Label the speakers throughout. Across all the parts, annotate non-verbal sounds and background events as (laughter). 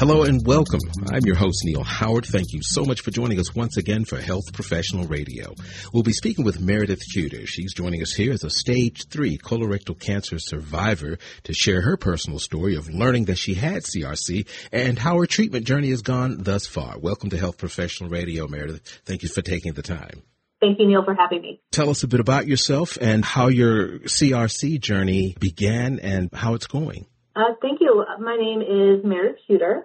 Speaker 1: Hello and welcome. I'm your host, Neil Howard. Thank you so much for joining us once again for Health Professional Radio. We'll be speaking with Meredith Huetter. She's joining us here as a stage three colorectal cancer survivor to share her personal story of learning that she had CRC and how her treatment journey has gone thus far. Welcome to Health Professional Radio, Meredith. Thank you for taking the time.
Speaker 2: Thank you, Neil, for having me.
Speaker 1: Tell us a bit about yourself and how your CRC journey began and how it's going.
Speaker 2: Uh, thank you. My name is Meredith Huetter.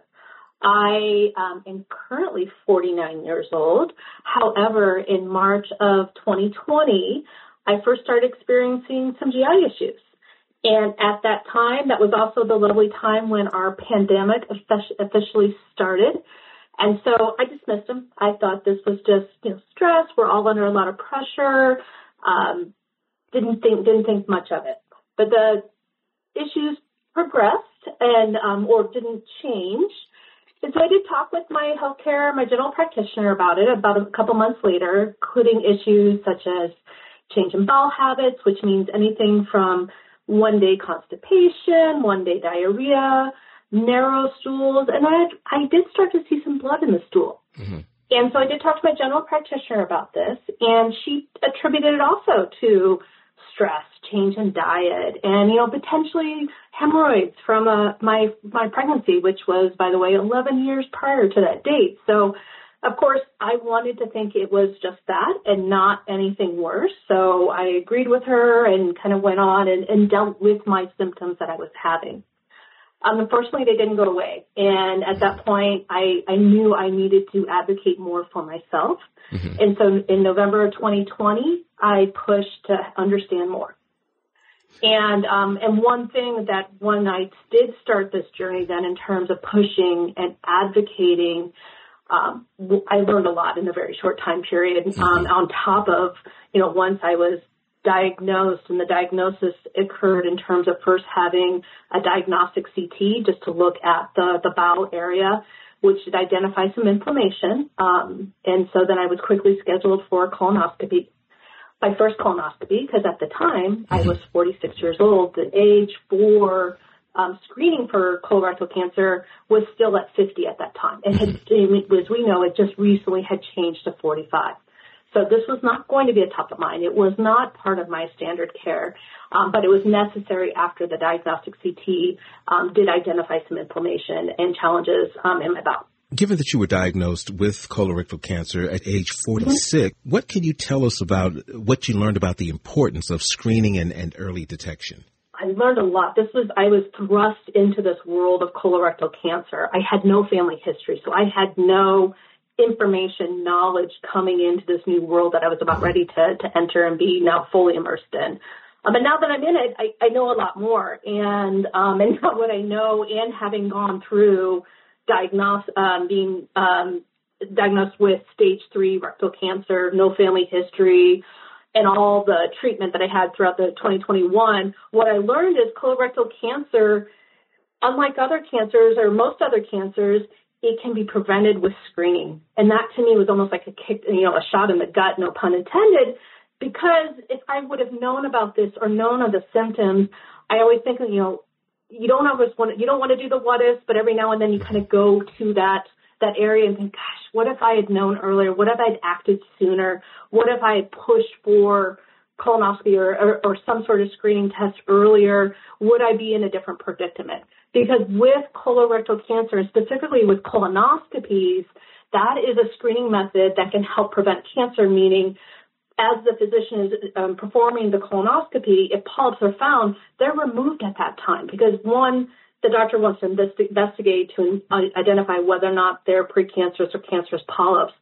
Speaker 2: I um, am currently 49 years old. However, in March of 2020, I first started experiencing some GI issues. And at that time, that was also the lovely time when our pandemic officially started. And so I dismissed them. I thought this was just, you know, stress. We're all under a lot of pressure. Um, didn't think, didn't think much of it. But the issues progressed and, um, or didn't change. And so I did talk with my healthcare, my general practitioner about it about a couple months later, including issues such as change in bowel habits, which means anything from one day constipation, one day diarrhea, narrow stools, and I I did start to see some blood in the stool. Mm-hmm. And so I did talk to my general practitioner about this, and she attributed it also to stress, change in diet, and you know potentially hemorrhoids from uh, my my pregnancy, which was by the way 11 years prior to that date. So of course I wanted to think it was just that and not anything worse. So I agreed with her and kind of went on and, and dealt with my symptoms that I was having. Um, unfortunately, they didn't go away. And at that point, I, I knew I needed to advocate more for myself. Mm-hmm. And so in November of 2020, I pushed to understand more. And um, and one thing that when I did start this journey, then in terms of pushing and advocating, um, I learned a lot in a very short time period. Mm-hmm. Um, on top of you know, once I was diagnosed, and the diagnosis occurred in terms of first having a diagnostic CT just to look at the, the bowel area, which should identify some inflammation. Um, and so then I was quickly scheduled for a colonoscopy. My first colonoscopy, because at the time I was 46 years old, the age for um, screening for colorectal cancer was still at 50 at that time. It had, as we know, it just recently had changed to 45. So this was not going to be a top of mind. It was not part of my standard care, um, but it was necessary after the diagnostic CT um, did identify some inflammation and challenges um, in my bowel.
Speaker 1: Given that you were diagnosed with colorectal cancer at age 46, mm-hmm. what can you tell us about what you learned about the importance of screening and, and early detection?
Speaker 2: I learned a lot. This was, I was thrust into this world of colorectal cancer. I had no family history, so I had no information, knowledge coming into this new world that I was about ready to, to enter and be now fully immersed in. Um, but now that I'm in it, I, I know a lot more. And, um, and (laughs) now what I know and having gone through diagnose, um, being, um, diagnosed with stage three rectal cancer, no family history, and all the treatment that I had throughout the 2021, what I learned is colorectal cancer, unlike other cancers or most other cancers, it can be prevented with screening. And that to me was almost like a kick, you know, a shot in the gut, no pun intended, because if I would have known about this or known of the symptoms, I always think, you know, you don't always want to, you don't want to do the what ifs, but every now and then you kind of go to that, that area and think, gosh, what if I had known earlier? What if I'd acted sooner? What if I had pushed for colonoscopy or, or, or some sort of screening test earlier? Would I be in a different predicament? Because with colorectal cancer, specifically with colonoscopies, that is a screening method that can help prevent cancer, meaning as the physician is um, performing the colonoscopy, if polyps are found, they're removed at that time because one, the doctor wants to investigate to identify whether or not they're precancerous or cancerous polyps.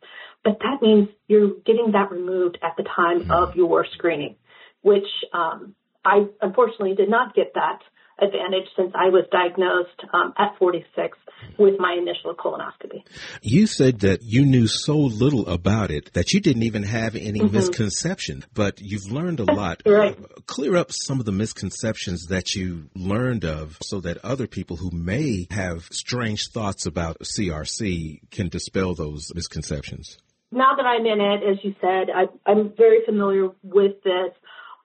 Speaker 2: But that means you're getting that removed at the time mm-hmm. of your screening, which um, I unfortunately did not get that advantage since I was diagnosed um, at 46 with my initial colonoscopy.
Speaker 1: You said that you knew so little about it that you didn't even have any mm-hmm. misconception, but you've learned a lot.
Speaker 2: right.
Speaker 1: Clear up some of the misconceptions that you learned of so that other people who may have strange thoughts about CRC can dispel those misconceptions.
Speaker 2: Now that I'm in it, as you said, I, I'm very familiar with this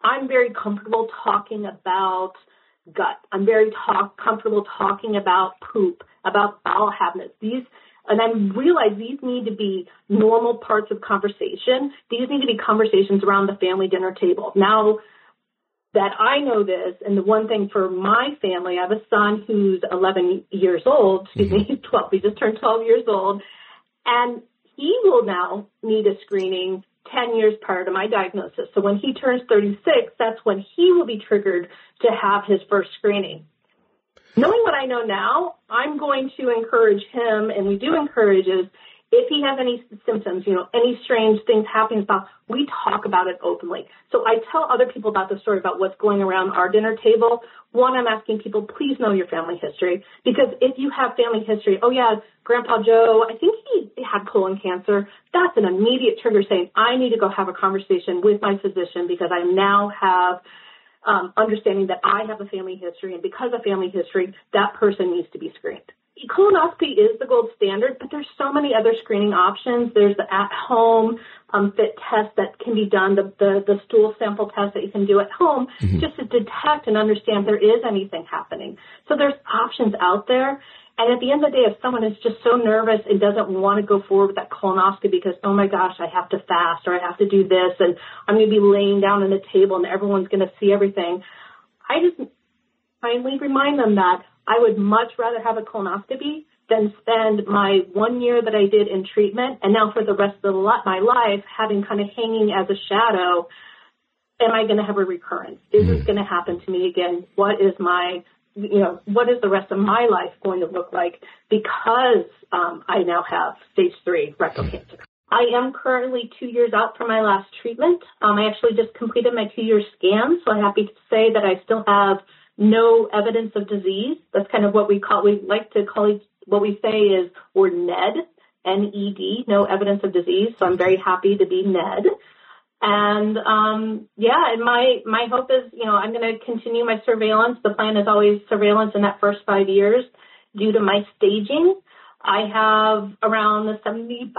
Speaker 2: I'm very comfortable talking about gut. I'm very talk, comfortable talking about poop, about bowel habits. These, and I realize these need to be normal parts of conversation. These need to be conversations around the family dinner table. Now that I know this, and the one thing for my family, I have a son who's 11 years old, excuse mm-hmm. me, (laughs) 12, he just turned 12 years old, and he will now need a screening 10 years prior to my diagnosis. So when he turns 36, that's when he will be triggered to have his first screening. Knowing what I know now, I'm going to encourage him, and we do encourage is if he has any symptoms, you know, any strange things happening, we talk about it openly. So I tell other people about the story about what's going around our dinner table. One, I'm asking people, please know your family history. Because if you have family history, oh yeah, Grandpa Joe, I think he had colon cancer, that's an immediate trigger saying, I need to go have a conversation with my physician because I now have um, understanding that I have a family history, and because of family history, that person needs to be screened colonoscopy is the gold standard, but there's so many other screening options. There's the at-home um, FIT test that can be done, the, the, the stool sample test that you can do at home, mm-hmm. just to detect and understand if there is anything happening. So there's options out there. And at the end of the day, if someone is just so nervous and doesn't want to go forward with that colonoscopy because, oh my gosh, I have to fast or I have to do this and I'm going to be laying down on the table and everyone's going to see everything, I just kindly remind them that I would much rather have a colonoscopy than spend my one year that I did in treatment and now for the rest of the, my life having kind of hanging as a shadow. Am I going to have a recurrence? Is mm-hmm. this going to happen to me again? What is my, you know, what is the rest of my life going to look like because um, I now have stage three rectal mm-hmm. cancer? I am currently two years out from my last treatment. Um, I actually just completed my two-year scan, so I'm happy to say that I still have no evidence of disease. That's kind of what we call, we like to call it, what we say is we're NED, N-E-D, no evidence of disease. So I'm very happy to be NED. And um, yeah, and my my hope is, you know, I'm going to continue my surveillance. The plan is always surveillance in that first five years. Due to my staging, I have around a 75%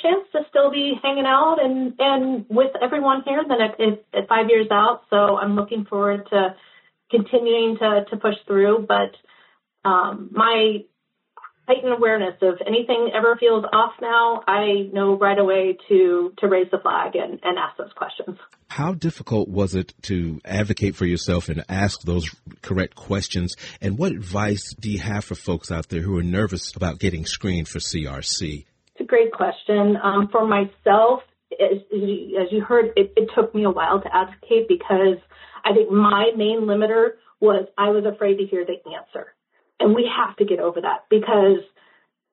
Speaker 2: chance to still be hanging out and and with everyone here the next at five years out. So I'm looking forward to continuing to, to push through, but um, my heightened awareness of anything ever feels off now, I know right away to to raise the flag and, and ask those questions.
Speaker 1: How difficult was it to advocate for yourself and ask those correct questions? And what advice do you have for folks out there who are nervous about getting screened for CRC?
Speaker 2: It's a great question. Um, for myself, as, as you heard, it, it took me a while to advocate because – I think my main limiter was I was afraid to hear the answer. And we have to get over that because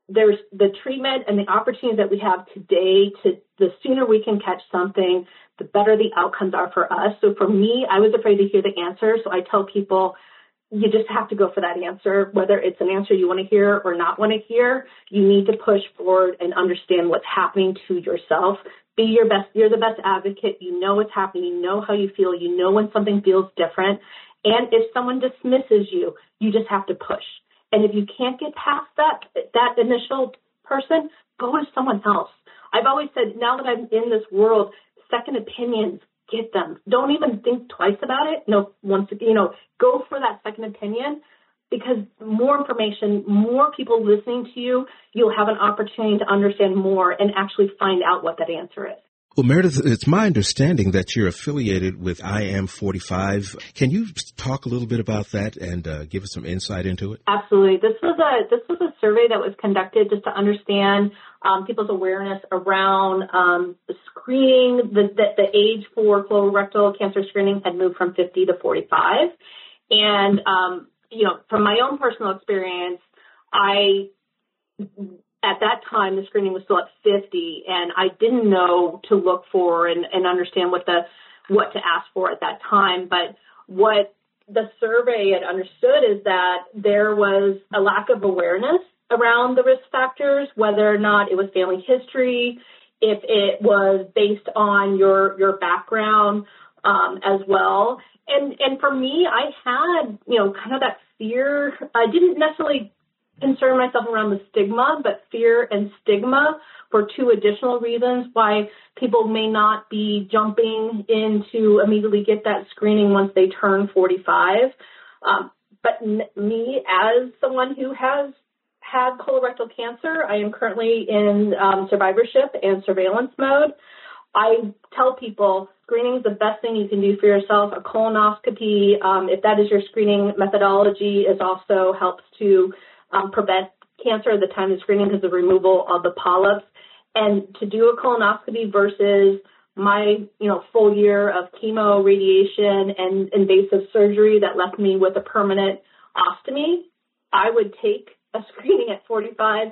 Speaker 2: there's the treatment and the opportunities that we have today to the sooner we can catch something, the better the outcomes are for us. So for me, I was afraid to hear the answer. So I tell people, you just have to go for that answer, whether it's an answer you want to hear or not want to hear. You need to push forward and understand what's happening to yourself be your best, you're the best advocate. You know what's happening. You know how you feel. You know when something feels different. And if someone dismisses you, you just have to push. And if you can't get past that, that initial person, go to someone else. I've always said, now that I'm in this world, second opinions, get them. Don't even think twice about it. No, once, you know, go for that second opinion because more information, more people listening to you, you'll have an opportunity to understand more and actually find out what that answer is.
Speaker 1: Well, Meredith, it's my understanding that you're affiliated with I Am 45. Can you talk a little bit about that and uh, give us some insight into it?
Speaker 2: Absolutely. This was a this was a survey that was conducted just to understand um, people's awareness around um, screening. The, the, the age for colorectal cancer screening had moved from 50 to 45, and um, you know, from my own personal experience, I at that time the screening was still at 50 and I didn't know to look for and, and understand what the what to ask for at that time. But what the survey had understood is that there was a lack of awareness around the risk factors, whether or not it was family history, if it was based on your your background um, as well. And and for me, I had you know kind of that fear. I didn't necessarily concern myself around the stigma, but fear and stigma for two additional reasons why people may not be jumping in to immediately get that screening once they turn 45. Um, but n- me, as someone who has had colorectal cancer, I am currently in um, survivorship and surveillance mode. I tell people screening is the best thing you can do for yourself. A colonoscopy, um, if that is your screening methodology, is also helps to um, prevent cancer at the time of screening because of removal of the polyps. And to do a colonoscopy versus my, you know, full year of chemo, radiation, and invasive surgery that left me with a permanent ostomy, I would take a (laughs) screening at 45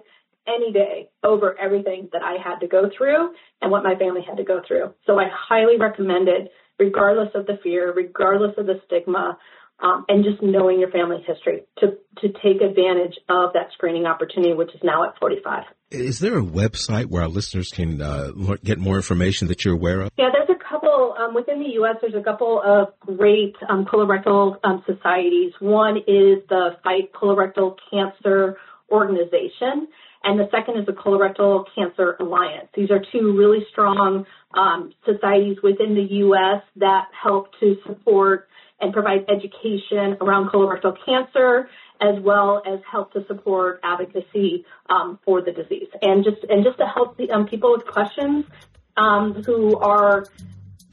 Speaker 2: any day over everything that I had to go through and what my family had to go through. So I highly recommend it, regardless of the fear, regardless of the stigma, um, and just knowing your family history to, to take advantage of that screening opportunity, which is now at 45.
Speaker 1: Is there a website where our listeners can uh, get more information that you're aware of?
Speaker 2: Yeah, there's a couple um, within the U.S. There's a couple of great um, colorectal um, societies. One is the Fight Colorectal Cancer Organization, and the second is the Colorectal Cancer Alliance. These are two really strong um, societies within the U.S. that help to support and provide education around colorectal cancer as well as help to support advocacy um, for the disease and just and just to help the, um, people with questions um, who are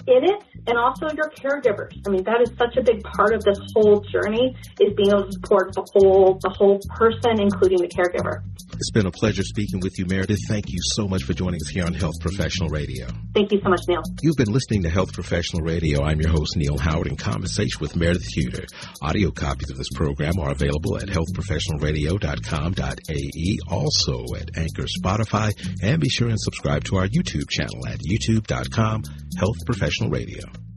Speaker 2: in it and also your caregivers. I mean, that is such a big part of this whole journey is being able to support the whole the whole person, including the caregiver.
Speaker 1: It's been a pleasure speaking with you, Meredith. Thank you so much for joining us here on Health Professional Radio.
Speaker 2: Thank you so much, Neil.
Speaker 1: You've been listening to Health Professional Radio. I'm your host, Neil Howard, in conversation with Meredith Huetter. Audio copies of this program are available at healthprofessionalradio.com.ae, also at Anchor, Spotify, and be sure and subscribe to our YouTube channel at youtube.com Health Professional Radio.